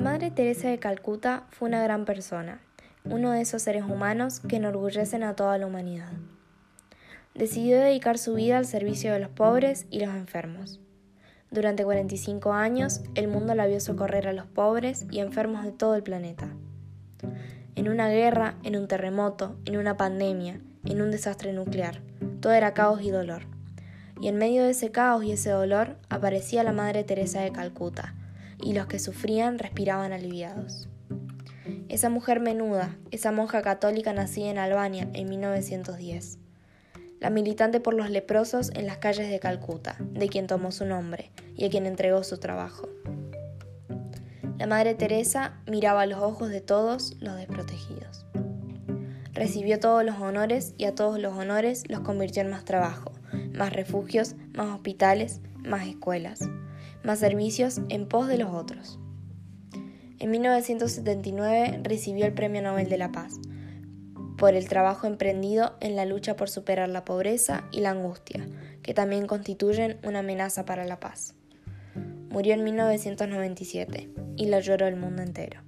Madre Teresa de Calcuta fue una gran persona, uno de esos seres humanos que enorgullecen a toda la humanidad. Decidió dedicar su vida al servicio de los pobres y los enfermos. Durante 45 años, el mundo la vio socorrer a los pobres y enfermos de todo el planeta. En una guerra, en un terremoto, en una pandemia, en un desastre nuclear, todo era caos y dolor. Y en medio de ese caos y ese dolor aparecía la Madre Teresa de Calcuta, y los que sufrían respiraban aliviados. Esa mujer menuda, esa monja católica nacida en Albania en 1910. La militante por los leprosos en las calles de Calcuta, de quien tomó su nombre y a quien entregó su trabajo. La Madre Teresa miraba a los ojos de todos los desprotegidos. Recibió todos los honores y a todos los honores los convirtió en más trabajo, más refugios, más hospitales, más escuelas, más servicios en pos de los otros. En 1979 recibió el Premio Nobel de la Paz por el trabajo emprendido en la lucha por superar la pobreza y la angustia, que también constituyen una amenaza para la paz. Murió en 1997 y la lloró el mundo entero.